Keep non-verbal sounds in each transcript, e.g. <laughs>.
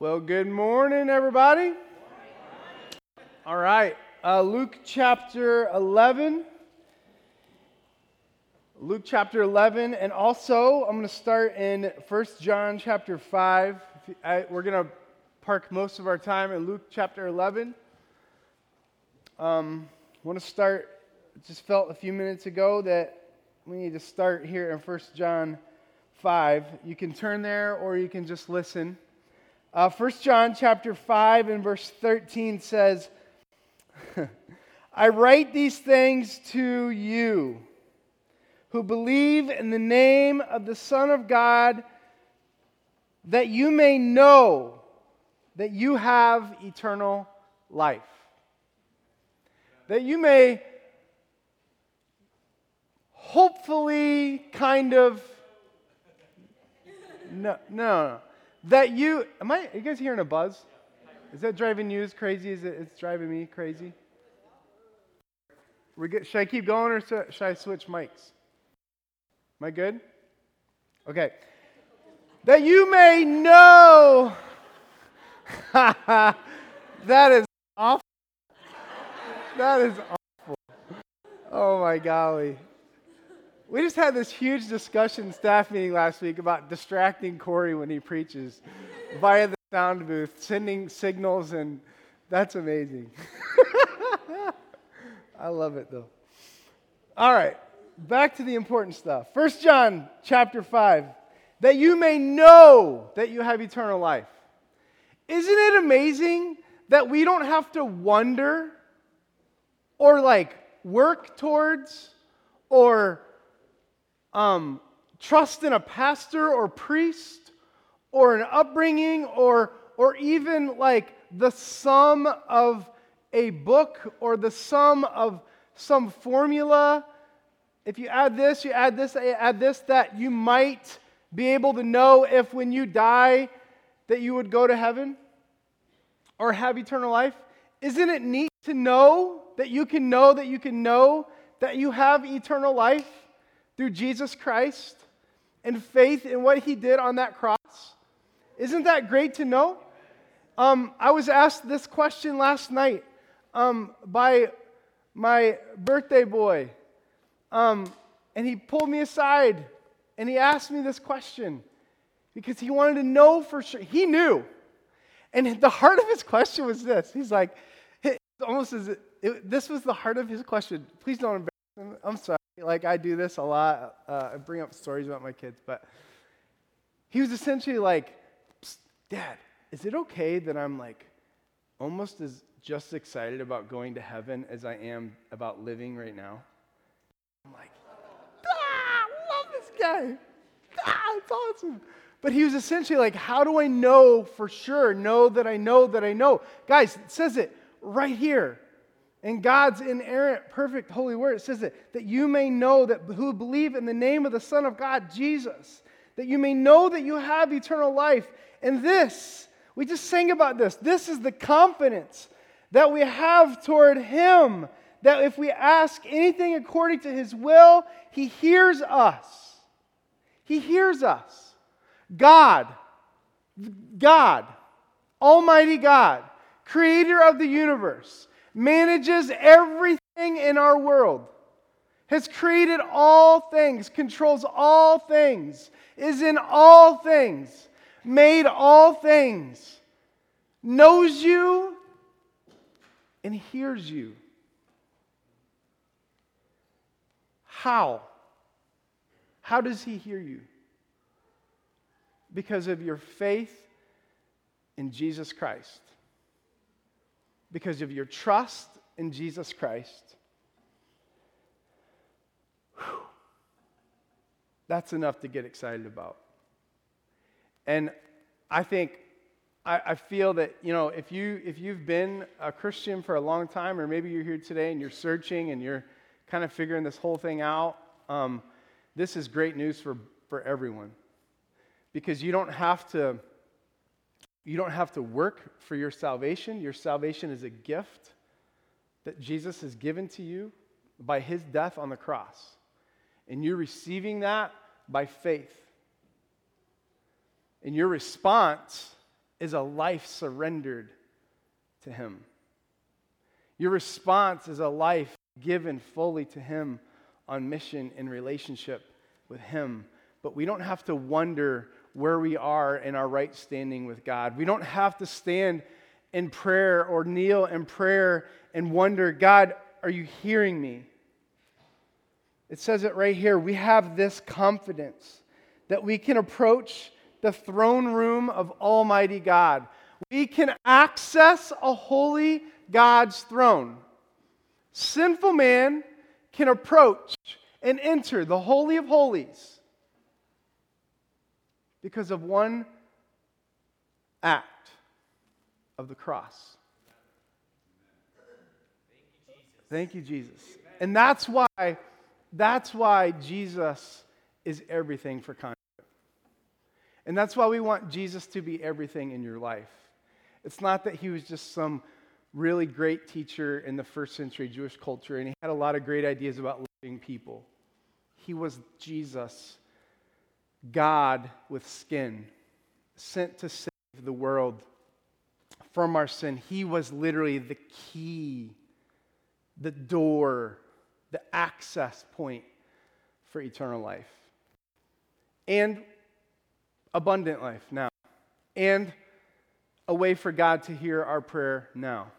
Well, good morning, everybody. All right, uh, Luke chapter 11. Luke chapter 11, and also I'm going to start in 1 John chapter 5. I, we're going to park most of our time in Luke chapter 11. Um, want to start, just felt a few minutes ago that we need to start here in 1 John 5. You can turn there or you can just listen. Uh, 1 John chapter 5 and verse 13 says, <laughs> I write these things to you who believe in the name of the Son of God, that you may know that you have eternal life. That you may hopefully kind of. No, no, no that you am I you guys hearing a buzz? Is that driving you as crazy as it's driving me crazy? Get, should I keep going or should I switch mics? Am I good? Okay. That you may know. <laughs> that is awful. That is awful. Oh my golly. We just had this huge discussion staff meeting last week about distracting Corey when he preaches via the sound booth, sending signals, and that's amazing. <laughs> I love it though. All right, back to the important stuff. First John chapter 5, that you may know that you have eternal life. Isn't it amazing that we don't have to wonder or like work towards or um, trust in a pastor or priest or an upbringing or, or even like the sum of a book or the sum of some formula. If you add this, you add this, add this, that you might be able to know if when you die that you would go to heaven or have eternal life. Isn't it neat to know that you can know that you can know that you have eternal life? Through Jesus Christ and faith in what he did on that cross. Isn't that great to know? Um, I was asked this question last night um, by my birthday boy. Um, and he pulled me aside and he asked me this question because he wanted to know for sure. He knew. And the heart of his question was this He's like, almost as it, this was the heart of his question. Please don't embarrass him. I'm sorry. Like I do this a lot. Uh, I bring up stories about my kids, but he was essentially like, Dad, is it okay that I'm like almost as just excited about going to heaven as I am about living right now? I'm like, ah, I love this guy. Ah, it's awesome. But he was essentially like, How do I know for sure? Know that I know that I know. Guys, it says it right here. In God's inerrant, perfect, holy word, it says that, that you may know that who believe in the name of the Son of God, Jesus, that you may know that you have eternal life. And this, we just sang about this, this is the confidence that we have toward Him, that if we ask anything according to His will, He hears us. He hears us. God, God, Almighty God, creator of the universe, manages everything in our world, has created all things, controls all things, is in all things, made all things, knows you, and hears you. How? How does he hear you? Because of your faith in Jesus Christ because of your trust in Jesus Christ. Whew. That's enough to get excited about. And I think, I, I, feel that, you know, if, you, if you've been a Christian for a long time, or maybe you're here today and you're searching and you're kind of figuring this whole thing out, um, this is great news for, for everyone. Because you don't have to you don't have to work for your salvation. Your salvation is a gift that Jesus has given to you by his death on the cross. And you're receiving that by faith. And your response is a life surrendered to Him. Your response is a life given fully to Him on mission in relationship with Him. But we don't have to wonder where we are in our right standing with God. We don't have to stand in prayer or kneel in prayer and wonder, God, are you hearing me? It says it right here. We have this confidence that we can approach the throne room of Almighty God. We can access a holy God's throne. Sinful man can approach and enter the Holy of Holies because of one act of the cross. Thank you, Jesus. And that's why, that's why Jesus is everything for conduit. And that's why we want Jesus to be everything in your life. It's not that he was just some really great teacher in the first century Jewish culture and he had a lot of great ideas about living people. He was Jesus, God with skin, sent to save the world from our sin. He was literally the key the door, the access point for eternal life. And abundant life now. And a way for God to hear our prayer now.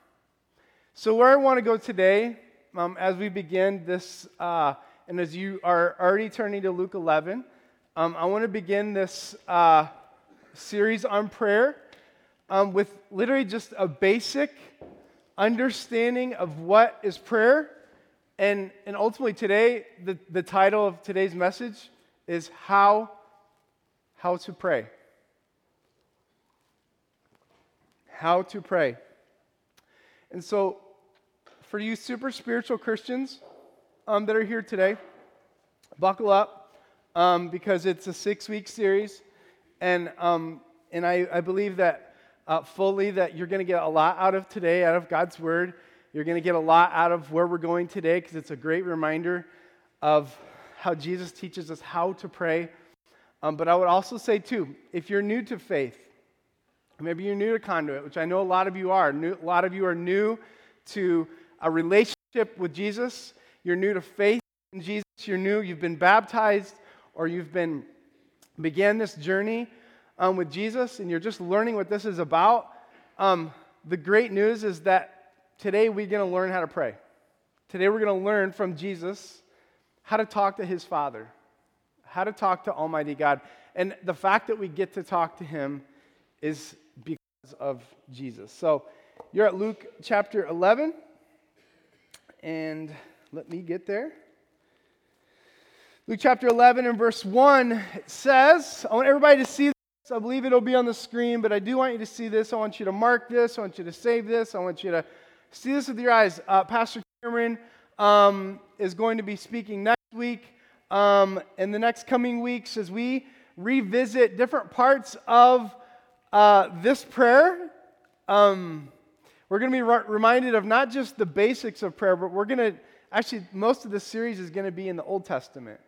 So, where I want to go today, um, as we begin this, uh, and as you are already turning to Luke 11, um, I want to begin this uh, series on prayer um, with literally just a basic understanding of what is prayer. And, and ultimately, today, the, the title of today's message is How, How to Pray. How to Pray. And so, for you super spiritual Christians um, that are here today, buckle up um, because it's a six week series. And, um, and I, I believe that uh, fully that you're going to get a lot out of today, out of God's Word. You're going to get a lot out of where we're going today because it's a great reminder of how Jesus teaches us how to pray. Um, but I would also say, too, if you're new to faith, maybe you're new to conduit, which I know a lot of you are, new, a lot of you are new to a relationship with Jesus, you're new to faith in Jesus, you're new, you've been baptized, or you've been began this journey um, with Jesus and you're just learning what this is about, um, the great news is that today we're going to learn how to pray. Today we're going to learn from Jesus how to talk to his Father, how to talk to Almighty God. And the fact that we get to talk to him is because of Jesus. So you're at Luke chapter 11, and let me get there. Luke chapter 11 and verse 1 it says, I want everybody to see this. I believe it'll be on the screen, but I do want you to see this. I want you to mark this. I want you to save this. I want you to see this with your eyes. Uh, Pastor Cameron um, is going to be speaking next week, um, in the next coming weeks, as we revisit different parts of uh, this prayer. Um, we're going to be re- reminded of not just the basics of prayer, but we're going to actually, most of this series is going to be in the Old Testament.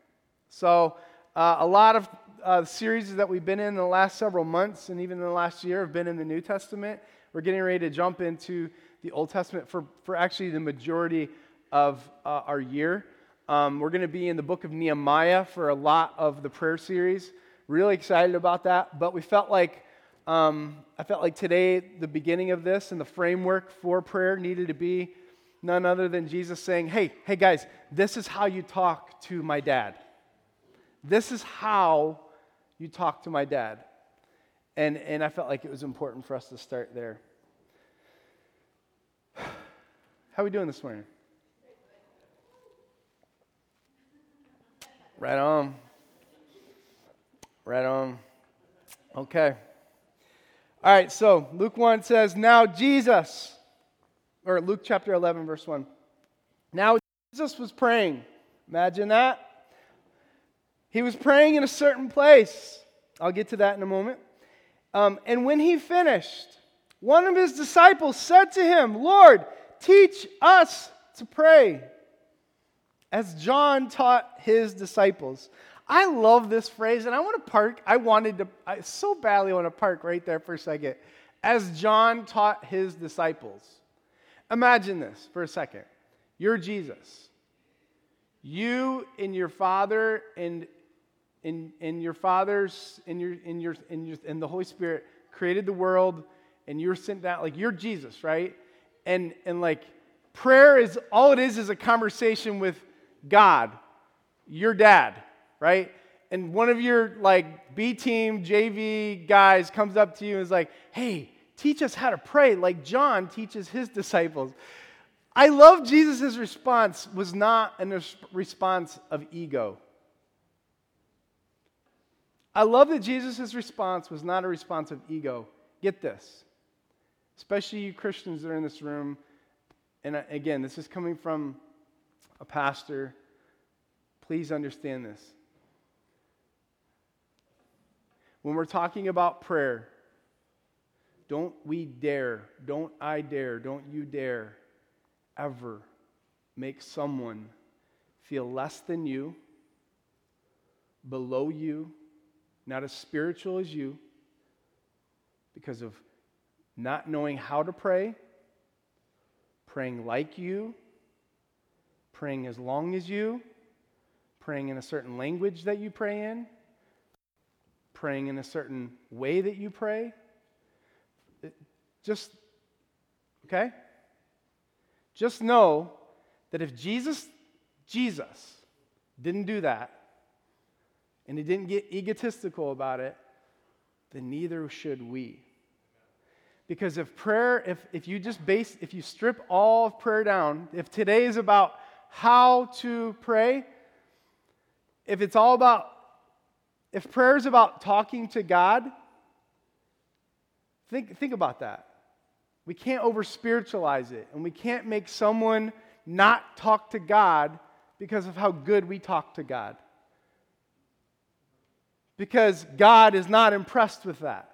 So, uh, a lot of uh, series that we've been in, the last several months and even in the last year have been in the New Testament. We're getting ready to jump into the Old Testament for, for actually the majority of uh, our year. Um, we're going to be in the book of Nehemiah for a lot of the prayer series. Really excited about that. But we felt like um, I felt like today, the beginning of this and the framework for prayer needed to be none other than Jesus saying, "Hey, hey guys, this is how you talk to my dad. This is how you talk to my dad. And, and I felt like it was important for us to start there. <sighs> How are we doing this morning? Right on. Right on. Okay. All right, so Luke 1 says, Now Jesus, or Luke chapter 11, verse 1. Now Jesus was praying. Imagine that. He was praying in a certain place. I'll get to that in a moment. Um, and when he finished, one of his disciples said to him, Lord, teach us to pray, as John taught his disciples. I love this phrase, and I want to park. I wanted to, I so badly want to park right there for a second as John taught his disciples. Imagine this for a second. You're Jesus. You and your Father and in, in your Father's, in your, in your, in your, in the Holy Spirit created the world and you're sent down, like you're Jesus, right? And, and like prayer is, all it is is a conversation with God, your dad, right? And one of your like B team, JV guys comes up to you and is like, hey, teach us how to pray like John teaches his disciples. I love Jesus' response was not a response of ego. I love that Jesus' response was not a response of ego. Get this, especially you Christians that are in this room. And again, this is coming from a pastor. Please understand this. When we're talking about prayer, don't we dare, don't I dare, don't you dare ever make someone feel less than you, below you, not as spiritual as you, because of not knowing how to pray, praying like you, praying as long as you, praying in a certain language that you pray in, praying in a certain way that you pray. Just, okay? Just know that if Jesus, Jesus, didn't do that, and he didn't get egotistical about it, then neither should we. Because if prayer, if, if you just base, if you strip all of prayer down, if today is about how to pray, if it's all about, if prayer is about talking to God, think, think about that. We can't over spiritualize it, and we can't make someone not talk to God because of how good we talk to God. Because God is not impressed with that.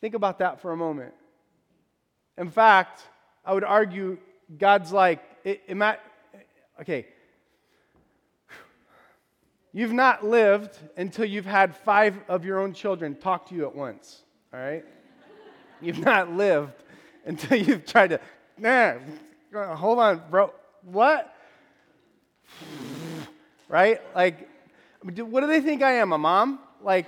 Think about that for a moment. In fact, I would argue God's like, it, it might, okay, you've not lived until you've had five of your own children talk to you at once, all right? You've not lived until you've tried to, man, hold on, bro. What? Right? Like, what do they think I am? A mom? Like,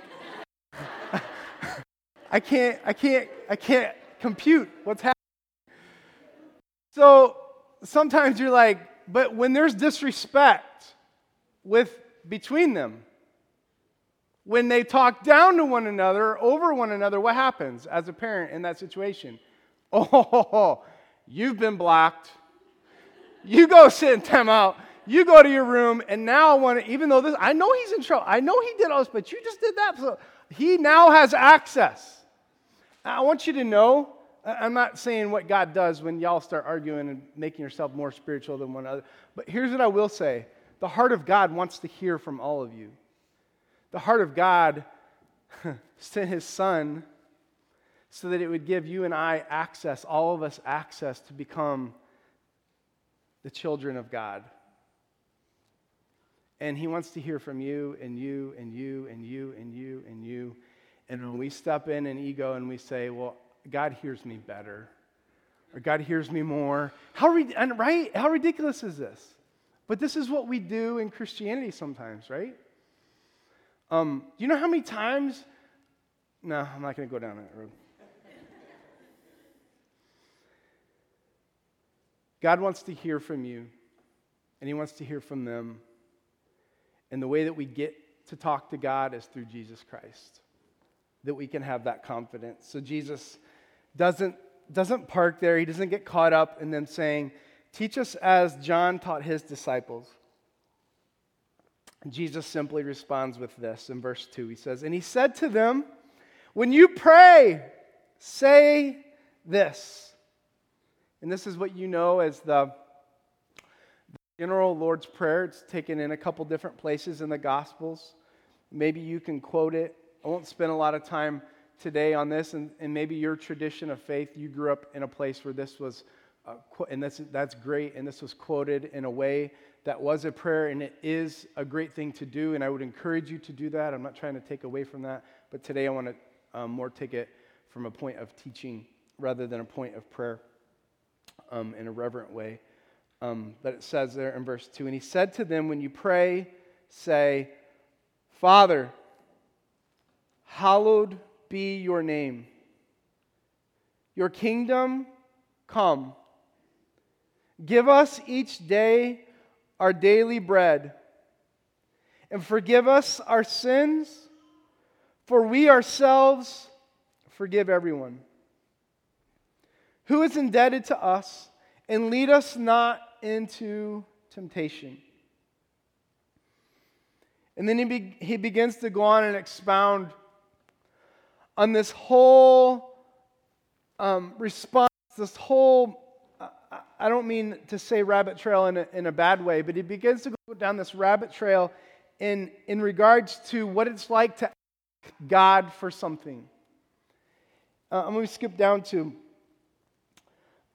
<laughs> I can't, I can't, I can't compute what's happening. So sometimes you're like, but when there's disrespect with between them, when they talk down to one another, over one another, what happens as a parent in that situation? <laughs> Oh, you've been blocked. You go <laughs> sit in timeout. You go to your room, and now I want to, even though this, I know he's in trouble. I know he did all this, but you just did that. So he now has access. I want you to know, I'm not saying what God does when y'all start arguing and making yourself more spiritual than one another, but here's what I will say the heart of God wants to hear from all of you. The heart of God <laughs> sent his son so that it would give you and I access, all of us access to become the children of God. And he wants to hear from you and you and you and you and you and you. And when we step in an ego and we say, well, God hears me better, or God hears me more, how, right? how ridiculous is this? But this is what we do in Christianity sometimes, right? Um, you know how many times? No, I'm not going to go down that road. God wants to hear from you, and He wants to hear from them. And the way that we get to talk to God is through Jesus Christ, that we can have that confidence. So Jesus doesn't, doesn't park there, He doesn't get caught up in them saying, Teach us as John taught his disciples. Jesus simply responds with this in verse 2. He says, And he said to them, When you pray, say this. And this is what you know as the general Lord's Prayer. It's taken in a couple different places in the Gospels. Maybe you can quote it. I won't spend a lot of time today on this, and, and maybe your tradition of faith, you grew up in a place where this was, uh, and that's, that's great, and this was quoted in a way that was a prayer, and it is a great thing to do, and I would encourage you to do that. I'm not trying to take away from that, but today I want to um, more take it from a point of teaching rather than a point of prayer um, in a reverent way. Um, but it says there in verse 2 And he said to them, When you pray, say, Father, hallowed be your name. Your kingdom come. Give us each day our daily bread, and forgive us our sins, for we ourselves forgive everyone who is indebted to us, and lead us not into temptation. And then he, be, he begins to go on and expound on this whole um, response, this whole, I don't mean to say rabbit trail in a, in a bad way, but he begins to go down this rabbit trail in, in regards to what it's like to ask God for something. Uh, I'm going to skip down to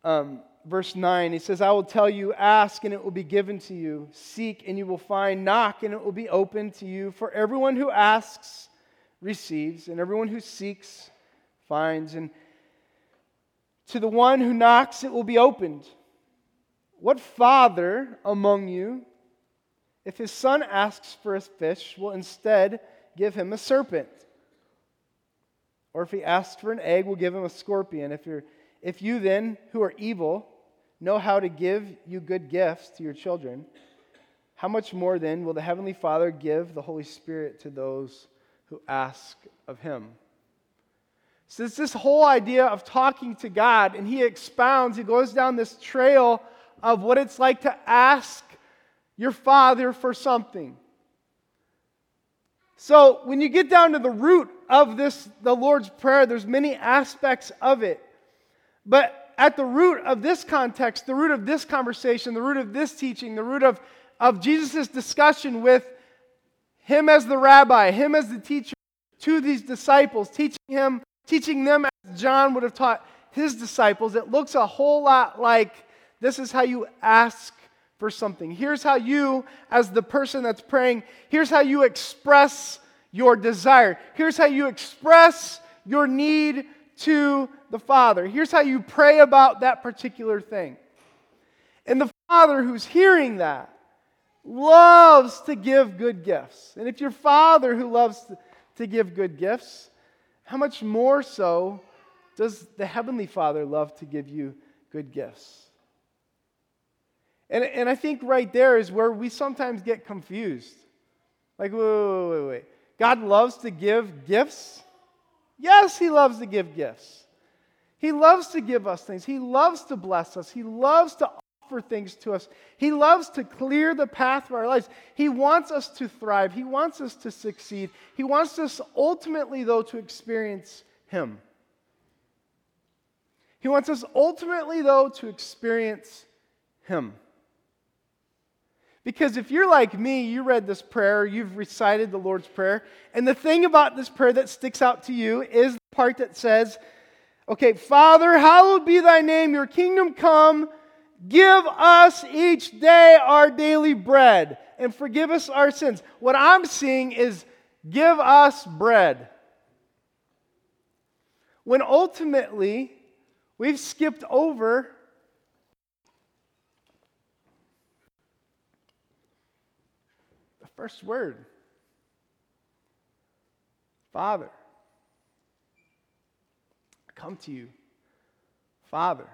um, verse 9, he says, I will tell you, ask and it will be given to you, seek and you will find, knock and it will be open to you. For everyone who asks receives, and everyone who seeks finds, and to the one who knocks it will be opened. What father among you, if his son asks for a fish, will instead give him a serpent? Or if he asks for an egg, will give him a scorpion? If you're if you then, who are evil, know how to give you good gifts to your children, how much more then will the Heavenly Father give the Holy Spirit to those who ask of Him? So it's this whole idea of talking to God, and He expounds, He goes down this trail of what it's like to ask your Father for something. So when you get down to the root of this, the Lord's Prayer, there's many aspects of it. But at the root of this context, the root of this conversation, the root of this teaching, the root of, of Jesus' discussion with him as the rabbi, him as the teacher to these disciples, teaching him, teaching them as John would have taught his disciples, it looks a whole lot like this is how you ask for something. Here's how you, as the person that's praying, here's how you express your desire. Here's how you express your need to the Father. Here's how you pray about that particular thing. And the Father who's hearing that loves to give good gifts. And if your Father who loves to give good gifts, how much more so does the Heavenly Father love to give you good gifts? And, and I think right there is where we sometimes get confused. Like, wait, wait, wait, wait. God loves to give gifts? Yes, He loves to give gifts. He loves to give us things. He loves to bless us. He loves to offer things to us. He loves to clear the path for our lives. He wants us to thrive. He wants us to succeed. He wants us ultimately, though, to experience Him. He wants us ultimately, though, to experience Him. Because if you're like me, you read this prayer, you've recited the Lord's Prayer, and the thing about this prayer that sticks out to you is the part that says, Okay, Father, hallowed be thy name, your kingdom come. Give us each day our daily bread and forgive us our sins. What I'm seeing is give us bread. When ultimately we've skipped over First word Father. I come to you. Father.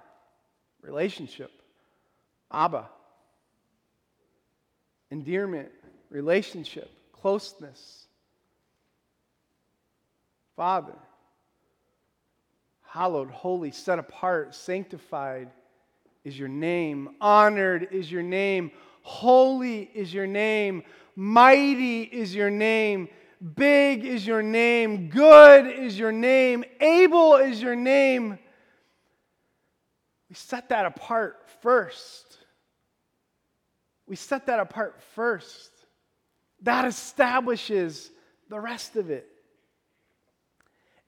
Relationship. Abba. Endearment. Relationship. Closeness. Father. Hallowed, holy, set apart, sanctified is your name. Honored is your name. Holy is your name. Mighty is your name. Big is your name. Good is your name. Able is your name. We set that apart first. We set that apart first. That establishes the rest of it.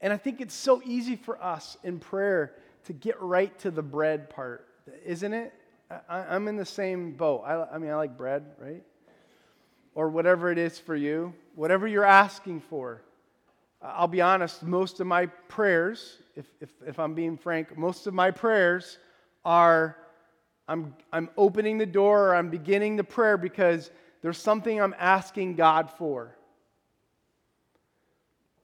And I think it's so easy for us in prayer to get right to the bread part, isn't it? I, am in the same boat. I, I mean, I like bread, right? Or whatever it is for you, whatever you're asking for. I'll be honest, most of my prayers, if, if, if I'm being frank, most of my prayers are I'm, I'm opening the door or I'm beginning the prayer because there's something I'm asking God for.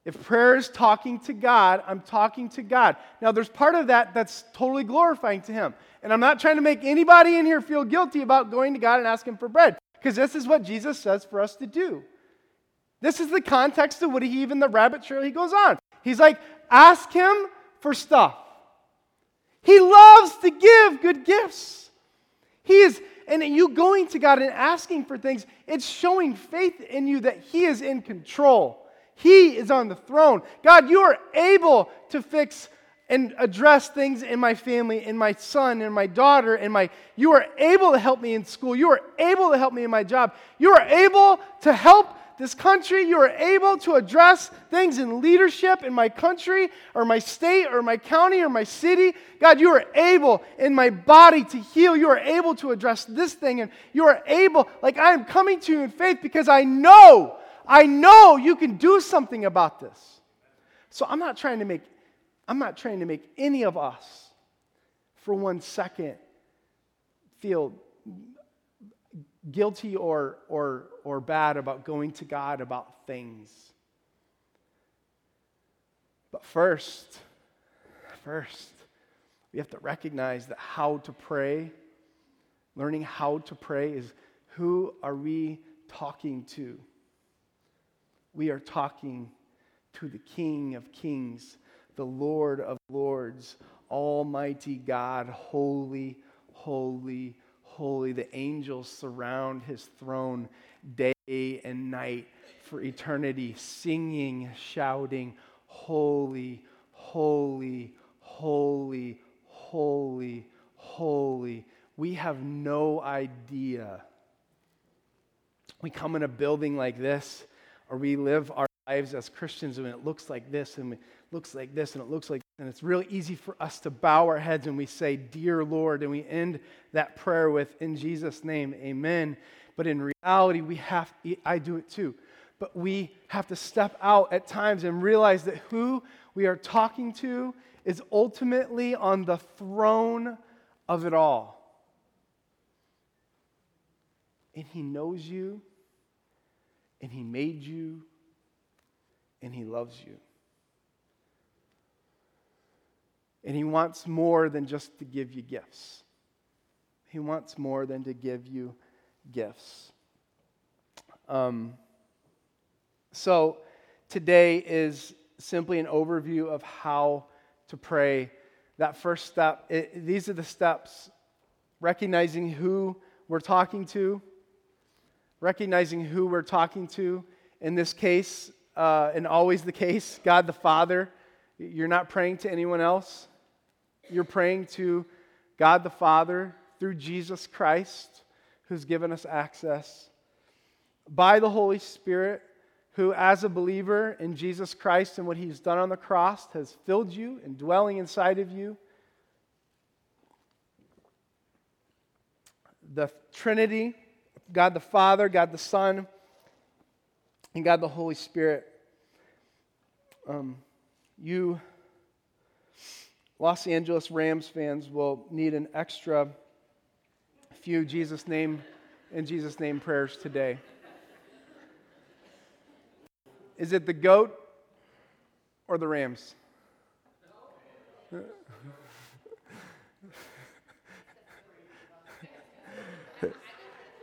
If prayer is talking to God, I'm talking to God. Now, there's part of that that's totally glorifying to Him. And I'm not trying to make anybody in here feel guilty about going to God and asking for bread, because this is what Jesus says for us to do. This is the context of what he even the rabbit trail he goes on. He's like, ask him for stuff. He loves to give good gifts. He is, and you going to God and asking for things, it's showing faith in you that He is in control. He is on the throne. God, you are able to fix and address things in my family, in my son, and my daughter, and my you are able to help me in school. You are able to help me in my job. You are able to help this country. You are able to address things in leadership in my country or my state or my county or my city. God, you are able in my body to heal. You are able to address this thing. And you are able, like I am coming to you in faith because I know I know you can do something about this. So I'm not trying to make I'm not trying to make any of us for one second feel guilty or, or, or bad about going to God about things. But first, first, we have to recognize that how to pray, learning how to pray is who are we talking to? we are talking to the King of Kings, the Lord of Lords, Almighty God, holy, holy, holy. The angels surround his throne day and night for eternity, singing, shouting, Holy, holy, holy, holy, holy. We have no idea. We come in a building like this or we live our lives as Christians and it looks like this and it looks like this and it looks like and it's really easy for us to bow our heads and we say dear Lord and we end that prayer with in Jesus name amen. But in reality we have I do it too. But we have to step out at times and realize that who we are talking to is ultimately on the throne of it all. And he knows you and He made you, and He loves you. And He wants more than just to give you gifts, He wants more than to give you gifts. Um, so, today is simply an overview of how to pray. That first step, it, these are the steps recognizing who we're talking to recognizing who we're talking to. In this case, uh, and always the case, God the Father. You're not praying to anyone else. You're praying to God the Father through Jesus Christ, who's given us access, by the Holy Spirit, who, as a believer in Jesus Christ and what he's done on the cross, has filled you and dwelling inside of you. The Trinity God the Father, God the Son, and God the Holy Spirit. Um, you Los Angeles Rams fans will need an extra few Jesus name and Jesus name prayers today. Is it the goat or the Rams?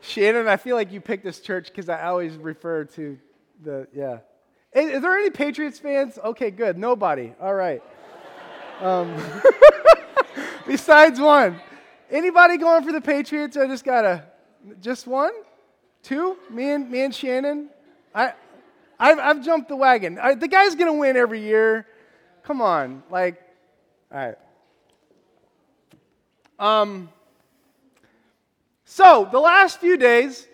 Shannon, I feel like you picked this church because I always refer to the, yeah. Is, is, there any Patriots fans? Okay, good. Nobody. All right. Um, <laughs> besides one. Anybody going for the Patriots? I just got a, just one? Two? Me and, me and Shannon? I, I've, I've jumped the wagon. I, the guy's going to win every year. Come on. Like, all right. Um, so, the last few days,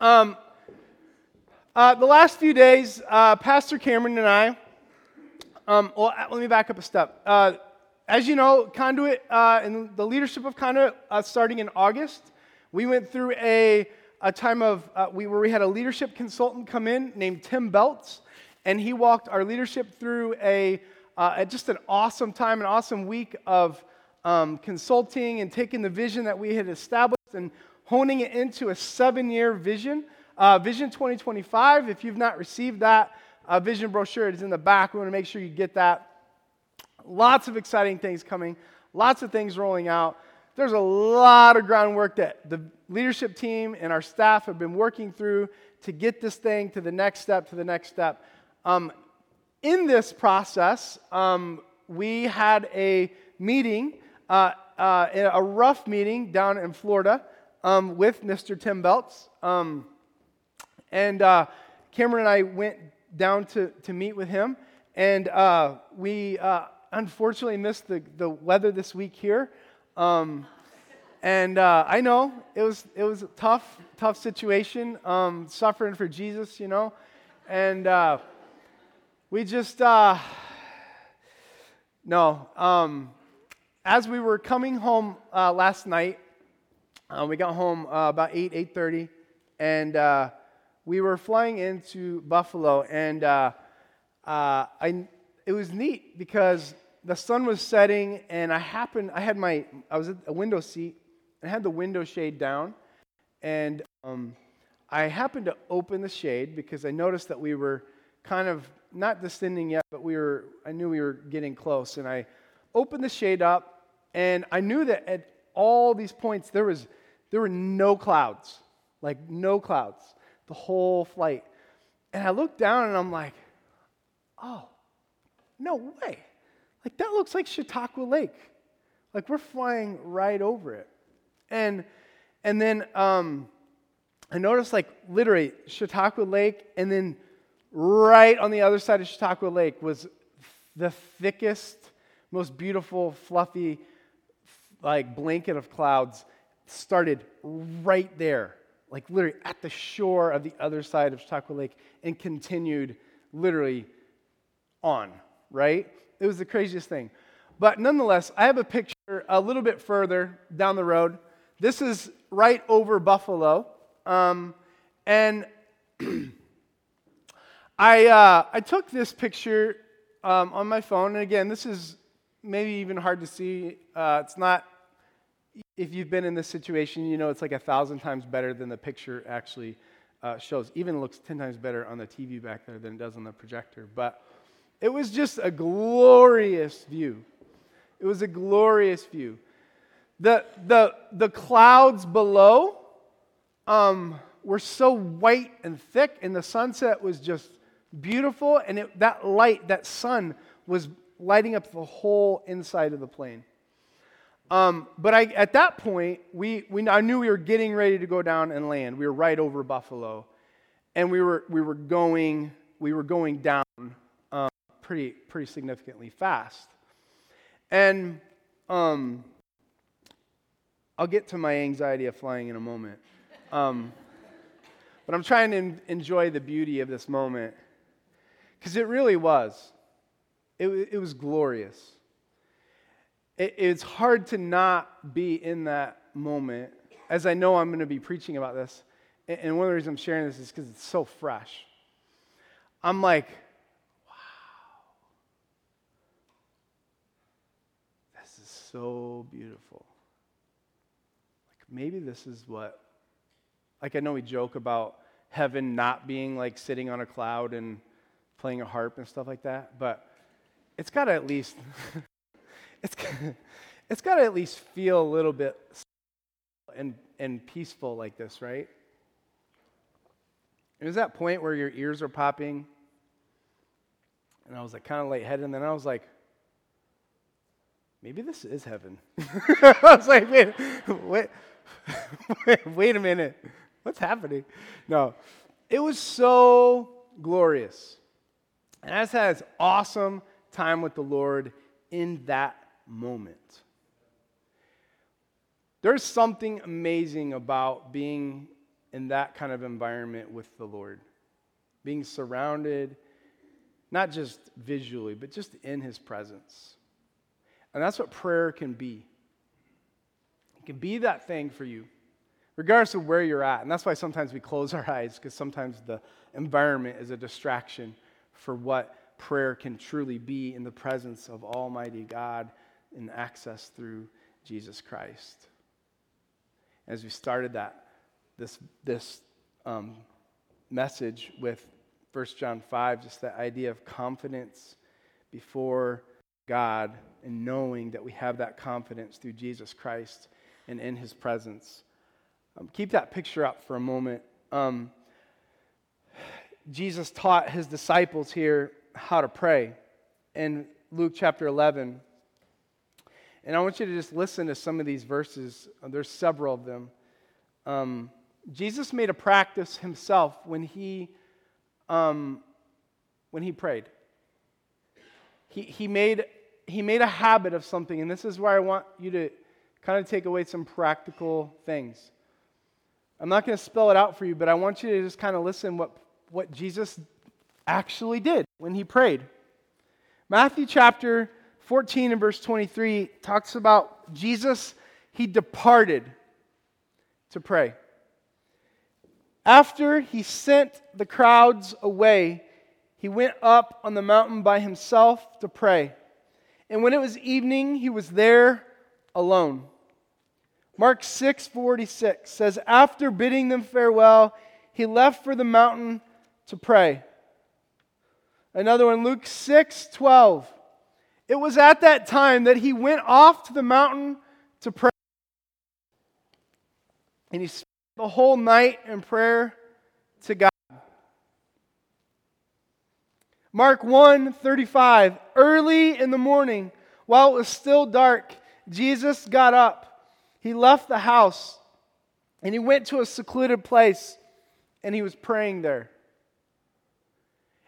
um, uh, the last few days, uh, Pastor Cameron and I, um, well, uh, let me back up a step. Uh, as you know, Conduit, uh, and the leadership of Conduit, uh, starting in August, we went through a, a time of we, where we had a leadership consultant come in named Tim Belts, And he walked our leadership through a, uh, just an awesome time, an awesome week of um, consulting and taking the vision that we had established and honing it into a seven year vision, uh, Vision 2025. If you've not received that uh, vision brochure, it is in the back. We want to make sure you get that. Lots of exciting things coming, lots of things rolling out. There's a lot of groundwork that the leadership team and our staff have been working through to get this thing to the next step, to the next step. Um, in this process, um, we had a meeting, uh, uh, a rough meeting down in Florida um, with Mr. Tim Belts. Um, and uh, Cameron and I went down to, to meet with him. And uh, we uh, unfortunately missed the, the weather this week here. Um, and uh, I know it was, it was a tough, tough situation, um, suffering for Jesus, you know. And uh, we just, uh, no. Um, as we were coming home uh, last night, we got home about 8, 8.30, and we were flying into Buffalo, and I, it was neat because the sun was setting, and I happened, I had my, I was at a window seat, and I had the window shade down, and um, I happened to open the shade because I noticed that we were kind of not descending yet, but we were, I knew we were getting close, and I opened the shade up, and I knew that at all these points there was, there were no clouds, like no clouds, the whole flight, and I looked down, and I'm like, oh, no way like, that looks like Chautauqua Lake. Like, we're flying right over it. And, and then um, I noticed, like, literally, Chautauqua Lake, and then right on the other side of Chautauqua Lake was the thickest, most beautiful, fluffy, like, blanket of clouds started right there, like, literally at the shore of the other side of Chautauqua Lake, and continued literally on, right? It was the craziest thing. But nonetheless, I have a picture a little bit further down the road. This is right over Buffalo. Um, and <clears throat> I, uh, I took this picture um, on my phone. And again, this is maybe even hard to see. Uh, it's not, if you've been in this situation, you know it's like a thousand times better than the picture actually uh, shows. Even looks 10 times better on the TV back there than it does on the projector. But it was just a glorious view. It was a glorious view. The, the, the clouds below um, were so white and thick, and the sunset was just beautiful. And it, that light, that sun, was lighting up the whole inside of the plane. Um, but I, at that point, we, we, I knew we were getting ready to go down and land. We were right over Buffalo, and we were, we were, going, we were going down pretty, pretty significantly fast. And um, I'll get to my anxiety of flying in a moment. Um, but I'm trying to enjoy the beauty of this moment because it really was. It, it was glorious. It, it's hard to not be in that moment, as I know I'm going to be preaching about this. And one of the reasons I'm sharing this is because it's so fresh. I'm like, wow, this is so beautiful. Like maybe this is what, like I know we joke about heaven not being like sitting on a cloud and playing a harp and stuff like that, but it's got to at least, <laughs> it's, <laughs> it's got to at least feel a little bit and, and peaceful like this, right? It was that point where your ears are popping, and I was like kind of lightheaded, and then I was like, maybe this is heaven. <laughs> I was like, wait, wait, <laughs> wait, a minute. What's happening? No, it was so glorious. And I just had this awesome time with the Lord in that moment. There's something amazing about being in that kind of environment with the Lord, being surrounded, not just visually, but just in His presence. And that's what prayer can be. It can be that thing for you, regardless of where you're at. And that's why sometimes we close our eyes, because sometimes the environment is a distraction for what prayer can truly be in the presence of Almighty God and access through Jesus Christ. As we started that, this, this um, message with 1 John 5, just that idea of confidence before God and knowing that we have that confidence through Jesus Christ and in his presence. Um, keep that picture up for a moment. Um, Jesus taught his disciples here how to pray in Luke chapter 11. And I want you to just listen to some of these verses. There's several of them. Um, Jesus made a practice himself when he, um, when he prayed. He, he, made, he made a habit of something, and this is where I want you to kind of take away some practical things. I'm not going to spell it out for you, but I want you to just kind of listen what, what Jesus actually did when he prayed. Matthew chapter 14 and verse 23 talks about Jesus, he departed to pray. After he sent the crowds away, he went up on the mountain by himself to pray. And when it was evening, he was there alone. Mark 6:46 says after bidding them farewell, he left for the mountain to pray. Another one Luke 6:12. It was at that time that he went off to the mountain to pray. And he spent the whole night in prayer to God. Mark 1 35. Early in the morning, while it was still dark, Jesus got up. He left the house and he went to a secluded place and he was praying there.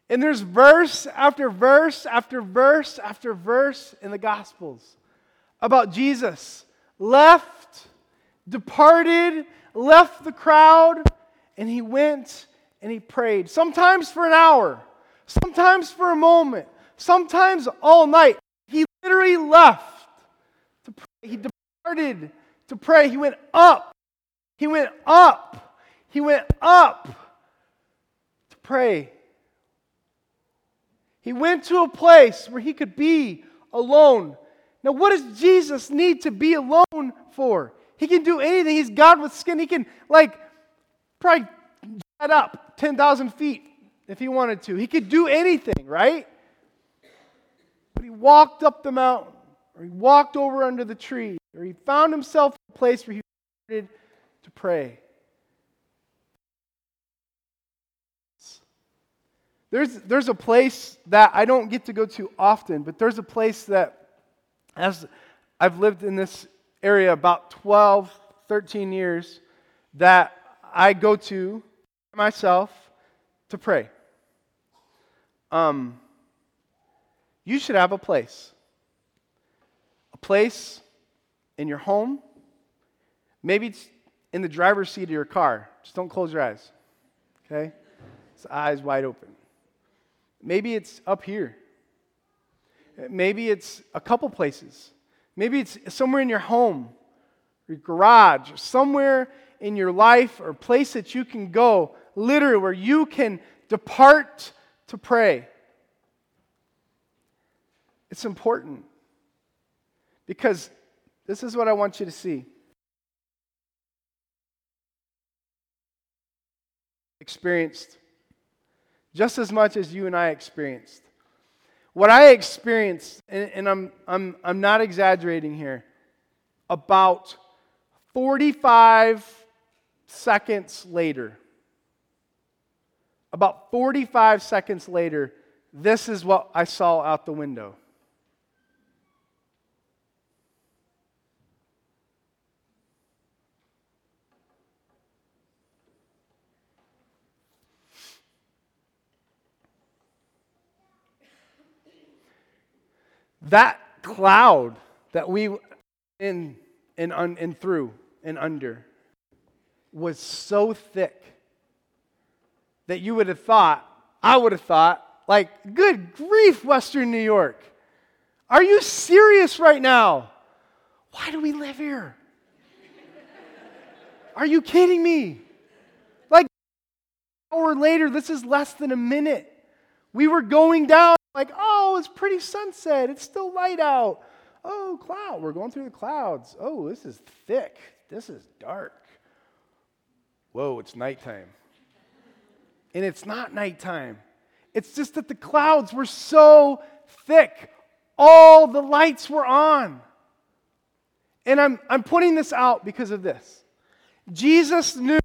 And there's verse after verse after verse after verse in the Gospels about Jesus left departed, left the crowd, and he went and he prayed. Sometimes for an hour, sometimes for a moment, sometimes all night. He literally left to pray. He departed to pray. He went up. He went up. He went up to pray. He went to a place where he could be alone. Now, what does Jesus need to be alone for? He can do anything. He's God with skin. He can, like, probably get up 10,000 feet if he wanted to. He could do anything, right? But he walked up the mountain, or he walked over under the tree, or he found himself in a place where he started to pray. There's, there's a place that I don't get to go to often, but there's a place that, as I've lived in this area about 12, 13 years that I go to myself to pray. Um, you should have a place. A place in your home. Maybe it's in the driver's seat of your car. Just don't close your eyes. Okay? It's eyes wide open. Maybe it's up here. Maybe it's a couple places. Maybe it's somewhere in your home, your garage, or somewhere in your life or place that you can go, literally, where you can depart to pray. It's important because this is what I want you to see. Experienced just as much as you and I experienced. What I experienced, and, and I'm, I'm, I'm not exaggerating here, about 45 seconds later, about 45 seconds later, this is what I saw out the window. That cloud that we in and, un, and through and under was so thick that you would have thought, I would have thought, like, good grief, Western New York. Are you serious right now? Why do we live here? Are you kidding me? Like, an hour later, this is less than a minute. We were going down, like, oh, it's pretty sunset. It's still light out. Oh, cloud. We're going through the clouds. Oh, this is thick. This is dark. Whoa, it's nighttime. And it's not nighttime. It's just that the clouds were so thick. All the lights were on. And I'm, I'm putting this out because of this. Jesus knew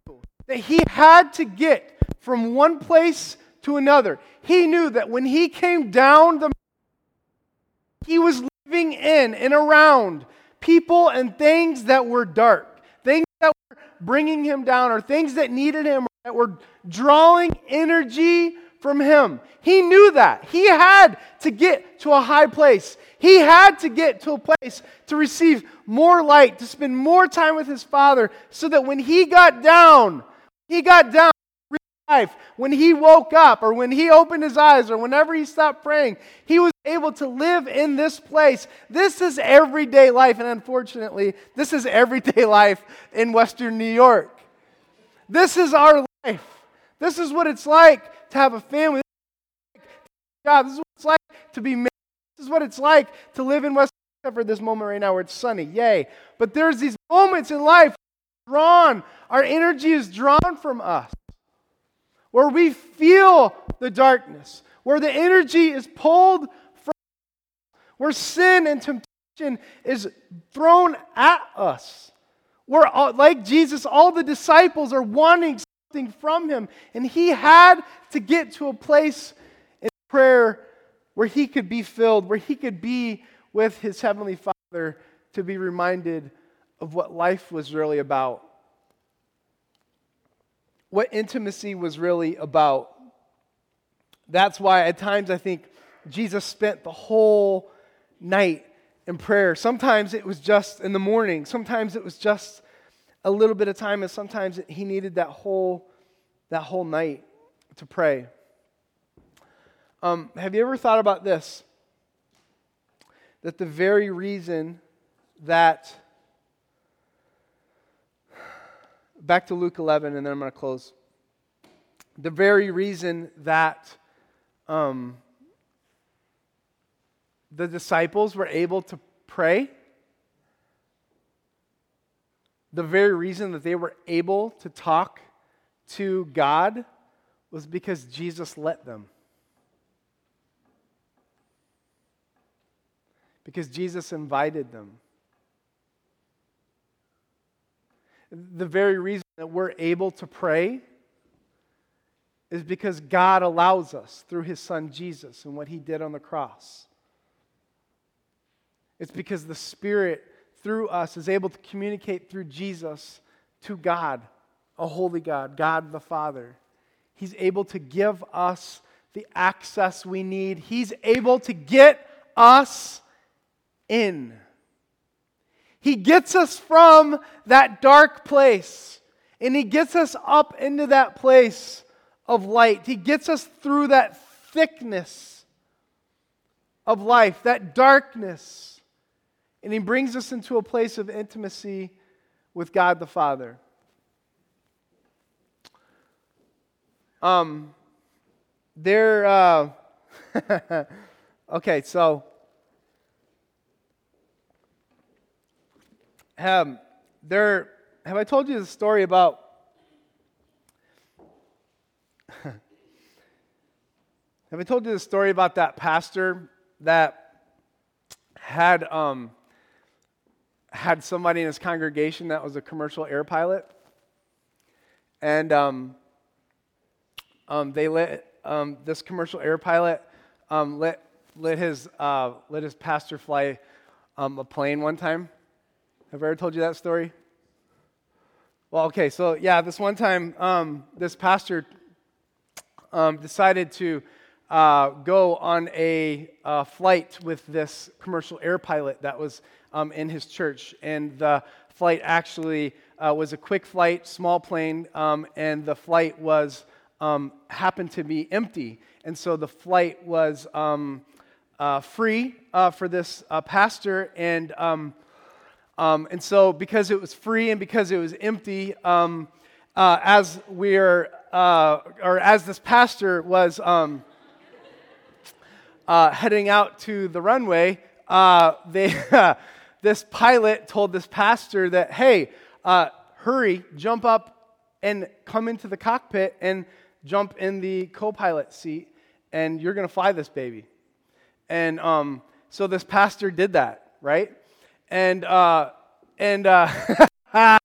that he had to get from one place to another. He knew that when he came down the he was living in and around people and things that were dark, things that were bringing him down, or things that needed him, that were drawing energy from him. He knew that. He had to get to a high place. He had to get to a place to receive more light, to spend more time with his father, so that when he got down, he got down life, when he woke up or when he opened his eyes or whenever he stopped praying, he was able to live in this place. This is everyday life, and unfortunately, this is everyday <laughs> life in Western New York. This is our life. This is what it's like to have a family. God, this is what it's like to be married. This is what it's like to live in West except for this moment right now where it's sunny. Yay. But there's these moments in life drawn, our energy is drawn from us. Where we feel the darkness, where the energy is pulled from where sin and temptation is thrown at us. Where, like Jesus, all the disciples are wanting something from him. And he had to get to a place in prayer where he could be filled, where he could be with his heavenly Father to be reminded of what life was really about, what intimacy was really about. That's why at times I think Jesus spent the whole night in prayer. Sometimes it was just in the morning, sometimes it was just a little bit of time, and sometimes he needed that whole, that whole night to pray. Um, have you ever thought about this? That the very reason that, back to Luke 11, and then I'm going to close. The very reason that um, the disciples were able to pray, the very reason that they were able to talk to God was because Jesus let them. Because Jesus invited them. The very reason that we're able to pray is because God allows us through his son Jesus and what he did on the cross. It's because the Spirit through us is able to communicate through Jesus to God, a holy God, God the Father. He's able to give us the access we need, He's able to get us in. He gets us from that dark place and He gets us up into that place of light. He gets us through that thickness of life, that darkness and he brings us into a place of intimacy with God the Father. Um, there, uh, <laughs> okay, so, um, there, have I told you the story about, <laughs> have I told you the story about that pastor that had, um, had somebody in his congregation that was a commercial air pilot. And um, um, they let um, this commercial air pilot um, let, let, his, uh, let his pastor fly um, a plane one time. Have I ever told you that story? Well, okay, so yeah, this one time, um, this pastor decided to uh, go on a uh, flight with this commercial air pilot that was um, in his church. And the flight actually uh, was a quick flight, small plane, um, and the flight was um, happened to be empty. And so the flight was um, uh, free uh, for this uh, pastor. And, um, um, and so, because it was free and because it was empty, uh, as we're, or as this pastor was uh, heading out to the runway, uh, they, <laughs> this pilot told this pastor that, hey, uh, hurry, jump up and come into the cockpit and jump in the co pilot seat, and you're going to fly this baby. And um, so this pastor did that, right? And, uh, and, uh, <laughs>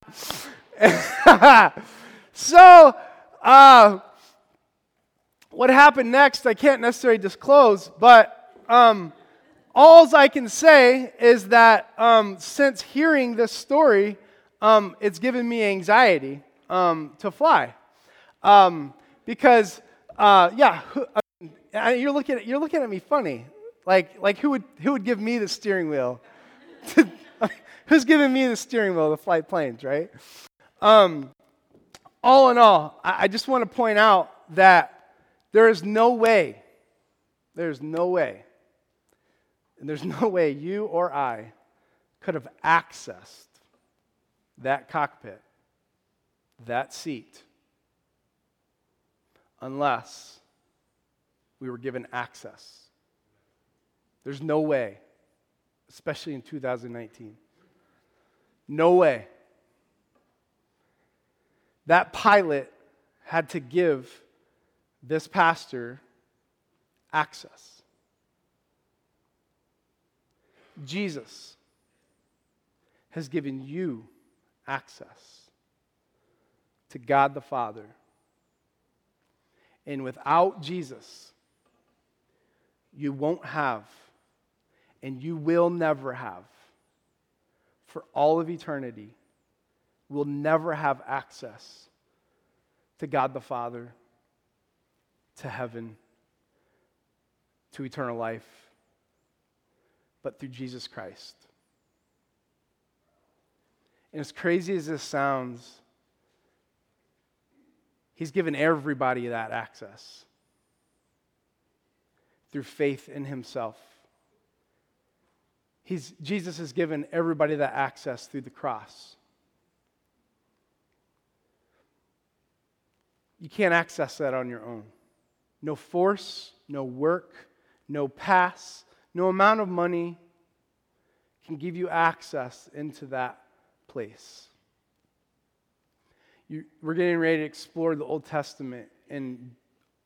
so, uh, what happened next, I can't necessarily disclose, but um, all I can say is that um, since hearing this story, um, it's given me anxiety um, to fly. Um, because, uh, yeah, you're looking, at, you're looking at me funny. Like, like who, would, who would give me the steering wheel? <laughs> Who's giving me the steering wheel to fly planes, right? Um, all in all, I, I just want to point out that there is no way, there's no way, and there's <laughs> no way you or I could have accessed that cockpit, that seat, unless we were given access. There's no way, especially in 2019. No way. That pilot had to give this pastor access. Jesus has given you access to God the Father. And without Jesus, you won't have, and you will never have for all of eternity will never have access to God the Father, to heaven, to eternal life, but through Jesus Christ. And as crazy as this sounds, He's given everybody that access through faith in Himself. He's, Jesus has given everybody that access through the cross. You can't access that on your own. No force, no work, no pass, no amount of money can give you access into that place. You, we're getting ready to explore the Old Testament in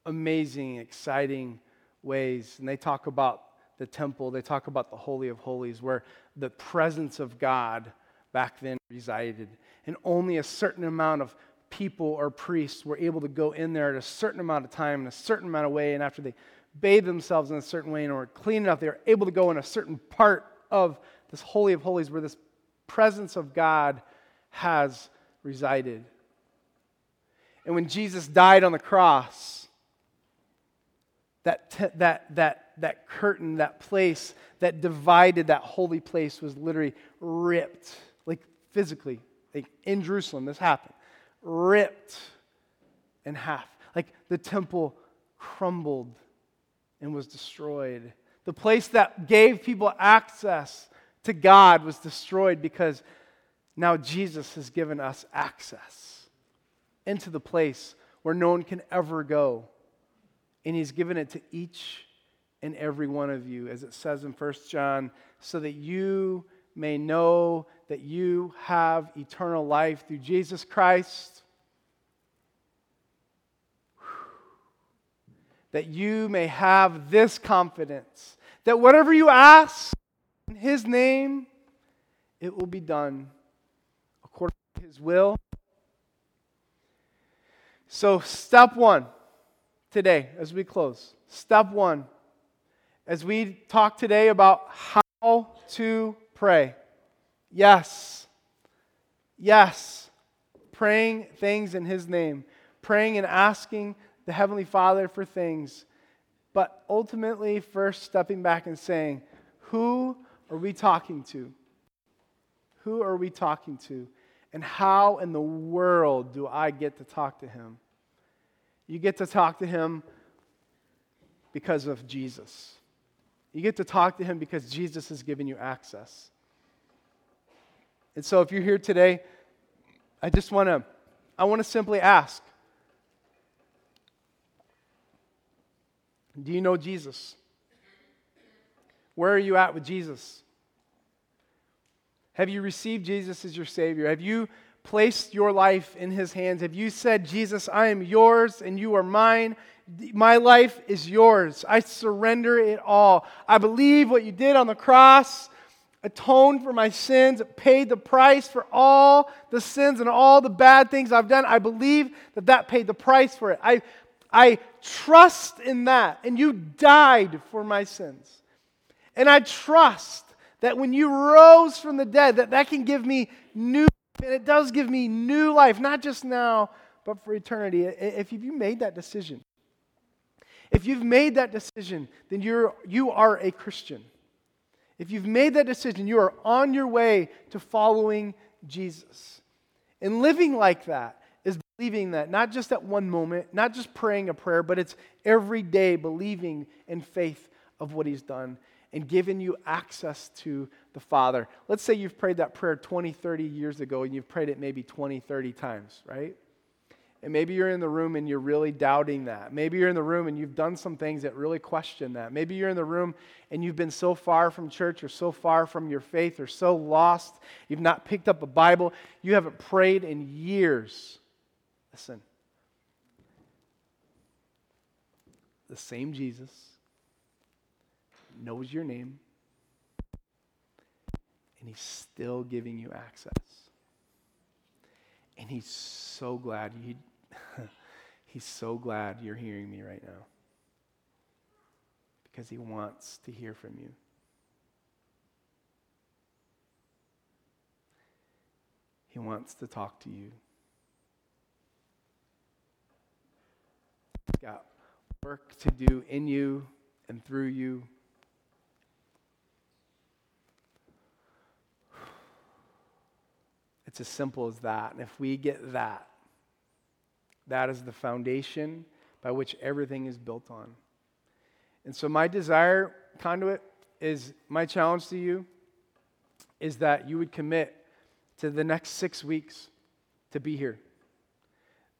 amazing, exciting ways. And they talk about the temple, they talk about the Holy of Holies, where the presence of God back then resided. And only a certain amount of people or priests were able to go in there at a certain amount of time in a certain amount of way. And after they bathed themselves in a certain way and were clean enough, they were able to go in a certain part of this Holy of Holies where this presence of God has resided. And when Jesus died on the cross, that, that, that that curtain, that place that divided that holy place was literally ripped, like physically, like in Jerusalem, this happened, ripped in half. Like the temple crumbled and was destroyed. The place that gave people access to God was destroyed because now Jesus has given us access into the place where no one can ever go. And He's given it to each in every one of you, as it says in 1 John, so that you may know that you have eternal life through Jesus Christ. That you may have this confidence that whatever you ask in His name, it will be done according to His will. So, step one today, as we close, step one as we talk today about how to pray. Yes. Yes. Praying things in His name, praying and asking the Heavenly Father for things. But ultimately, first stepping back and saying, Who are we talking to? Who are we talking to? And how in the world do I get to talk to Him? You get to talk to Him because of Jesus. You get to talk to him because Jesus has given you access. And so if you're here today, I just want to I want to simply ask Do you know Jesus? Where are you at with Jesus? Have you received Jesus as your Savior? Have you placed your life in His hands? Have you said, Jesus, I am yours and you are mine? My life is yours. I surrender it all. I believe what you did on the cross atoned for my sins, paid the price for all the sins and all the bad things I've done. I believe that that paid the price for it. I, I trust in that. And you died for my sins. And I trust that when you rose from the dead, that that can give me new, and it does give me new life, not just now, but for eternity. If you made that decision, if you've made that decision, then you're, you are a Christian. If you've made that decision, you are on your way to following Jesus. And living like that is believing that, not just at one moment, not just praying a prayer, but it's every day believing in faith of what He's done and given you access to the Father. Let's say you've prayed that prayer 20, 30 years ago and you've prayed it maybe 20, 30 times, right? And maybe you're in the room and you're really doubting that. Maybe you're in the room and you've done some things that really question that. Maybe you're in the room and you've been so far from church or so far from your faith or so lost, you've not picked up a Bible, you haven't prayed in years. Listen, the same Jesus knows your name, and he's still giving you access. And he's so glad you <laughs> he's so glad you're hearing me right now. Because he wants to hear from you. He wants to talk to you. He's got work to do in you and through you. It's as simple as that. And if we get that, that is the foundation by which everything is built on. And so, my desire, conduit, is my challenge to you is that you would commit to the next six weeks to be here.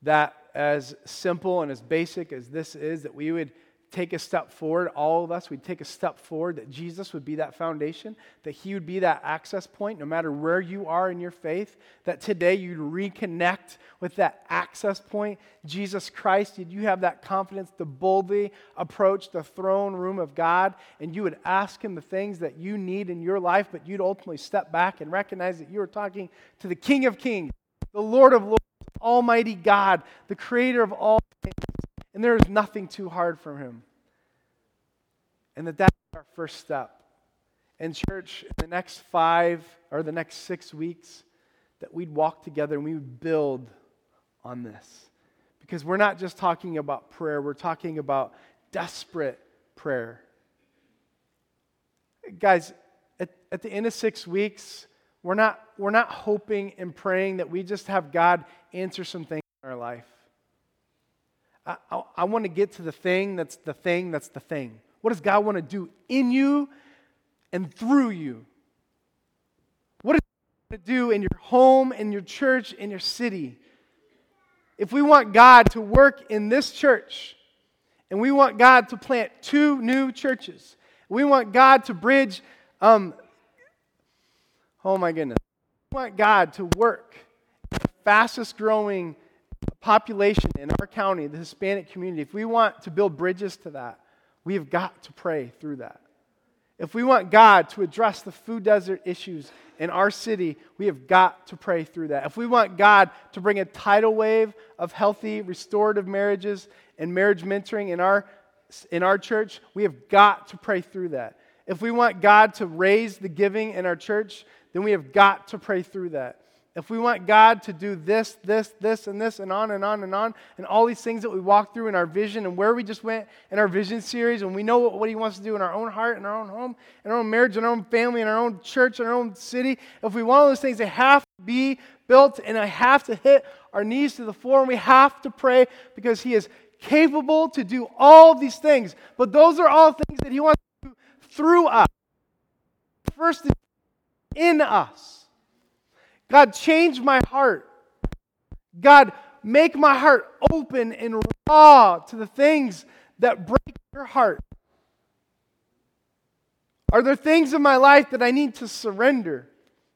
That, as simple and as basic as this is, that we would take a step forward, all of us, we'd take a step forward, that Jesus would be that foundation, that He would be that access point no matter where you are in your faith, that today you'd reconnect with that access point, Jesus Christ. Did you have that confidence to boldly approach the throne room of God, and you would ask Him the things that you need in your life, but you'd ultimately step back and recognize that you are talking to the King of Kings, the Lord of Lords, Almighty God, the Creator of all things and there is nothing too hard for him. And that that's our first step. And, church, in the next five or the next six weeks, that we'd walk together and we would build on this. Because we're not just talking about prayer, we're talking about desperate prayer. Guys, at, at the end of six weeks, we're not, we're not hoping and praying that we just have God answer some things in our life. I, I, I want to get to the thing that's the thing that's the thing. What does God want to do in you and through you? What does He want to do in your home, in your church, in your city? If we want God to work in this church, and we want God to plant two new churches, we want God to bridge, um, oh my goodness, we want God to work the fastest growing population in our county, the Hispanic community, if we want to build bridges to that, we have got to pray through that. If we want God to address the food desert issues in our city, we have got to pray through that. If we want God to bring a tidal wave of healthy, restorative marriages and marriage mentoring in our, in our church, we have got to pray through that. If we want God to raise the giving in our church, then we have got to pray through that if we want God to do this, this, this, and this, and on and on and on, and all these things that we walk through in our vision and where we just went in our vision series, and we know what, what He wants to do in our own heart, in our own home, in our own marriage, in our own family, in our own church, in our own city, if we want all those things, they have to be built, and I have to hit our knees to the floor, and we have to pray because He is capable to do all these things. But those are all things that He wants to do through us. First, in us. God, change my heart. God, make my heart open and raw to the things that break your heart. Are there things in my life that I need to surrender?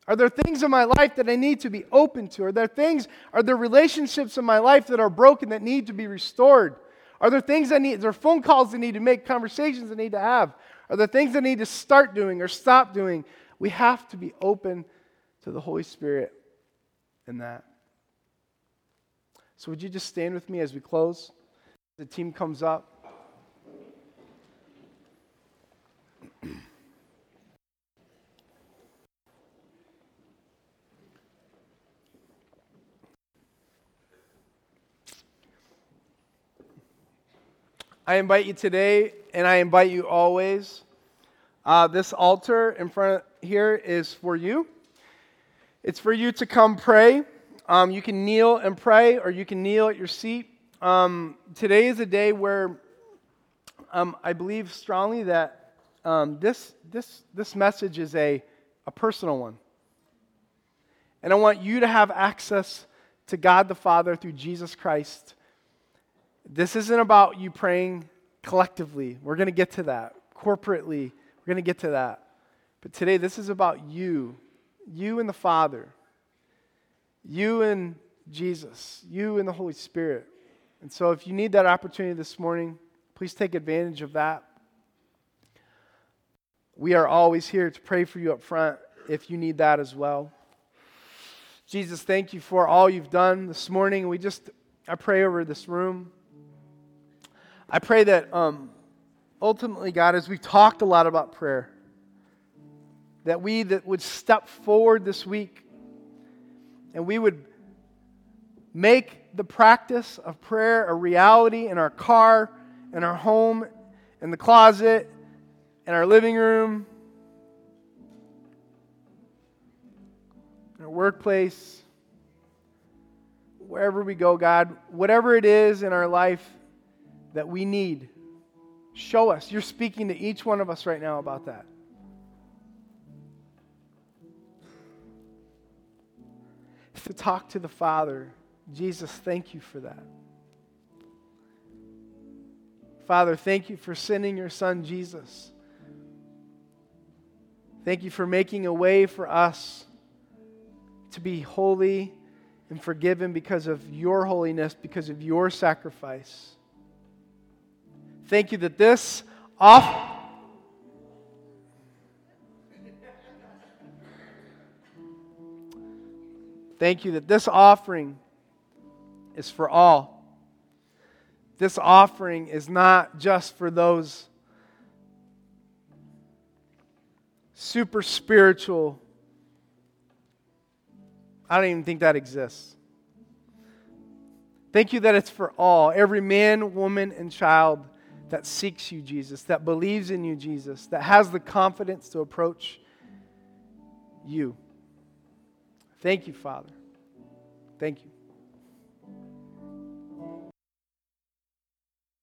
Are there things in my life that I need to be open to? Are there things, are there relationships in my life that are broken that need to be restored? Are there things I need, are there phone calls I need to make, conversations I need to have? Are there things I need to start doing or stop doing? We have to be open to the Holy Spirit in that. So, would you just stand with me as we close? The team comes up. I invite you today, and I invite you always. Uh, this altar in front here is for you. It's for you to come pray. Um, you can kneel and pray, or you can kneel at your seat. Um, today is a day where um, I believe strongly that um, this, this, this message is a, a personal one. And I want you to have access to God the Father through Jesus Christ this isn't about you praying collectively. We're going to get to that. Corporately, we're going to get to that. But today, this is about you, you and the Father, you and Jesus, you and the Holy Spirit. And so, if you need that opportunity this morning, please take advantage of that. We are always here to pray for you up front if you need that as well. Jesus, thank you for all you've done this morning. We just, I pray over this room. I pray that um, ultimately, God, as we've talked a lot about prayer, that we that would step forward this week and we would make the practice of prayer a reality in our car, in our home, in the closet, in our living room, in our workplace, wherever we go, God, whatever it is in our life that we need. Show us. You're speaking to each one of us right now about that. To talk to the Father, Jesus, thank you for that. Father, thank you for sending your Son, Jesus. Thank you for making a way for us to be holy and forgiven because of your holiness, because of your sacrifice. Thank you that this off. Thank you that this offering is for all. This offering is not just for those super spiritual. I don't even think that exists. Thank you that it's for all, every man, woman, and child that seeks you, Jesus, that believes in you, Jesus, that has the confidence to approach you. Thank you, Father. Thank you.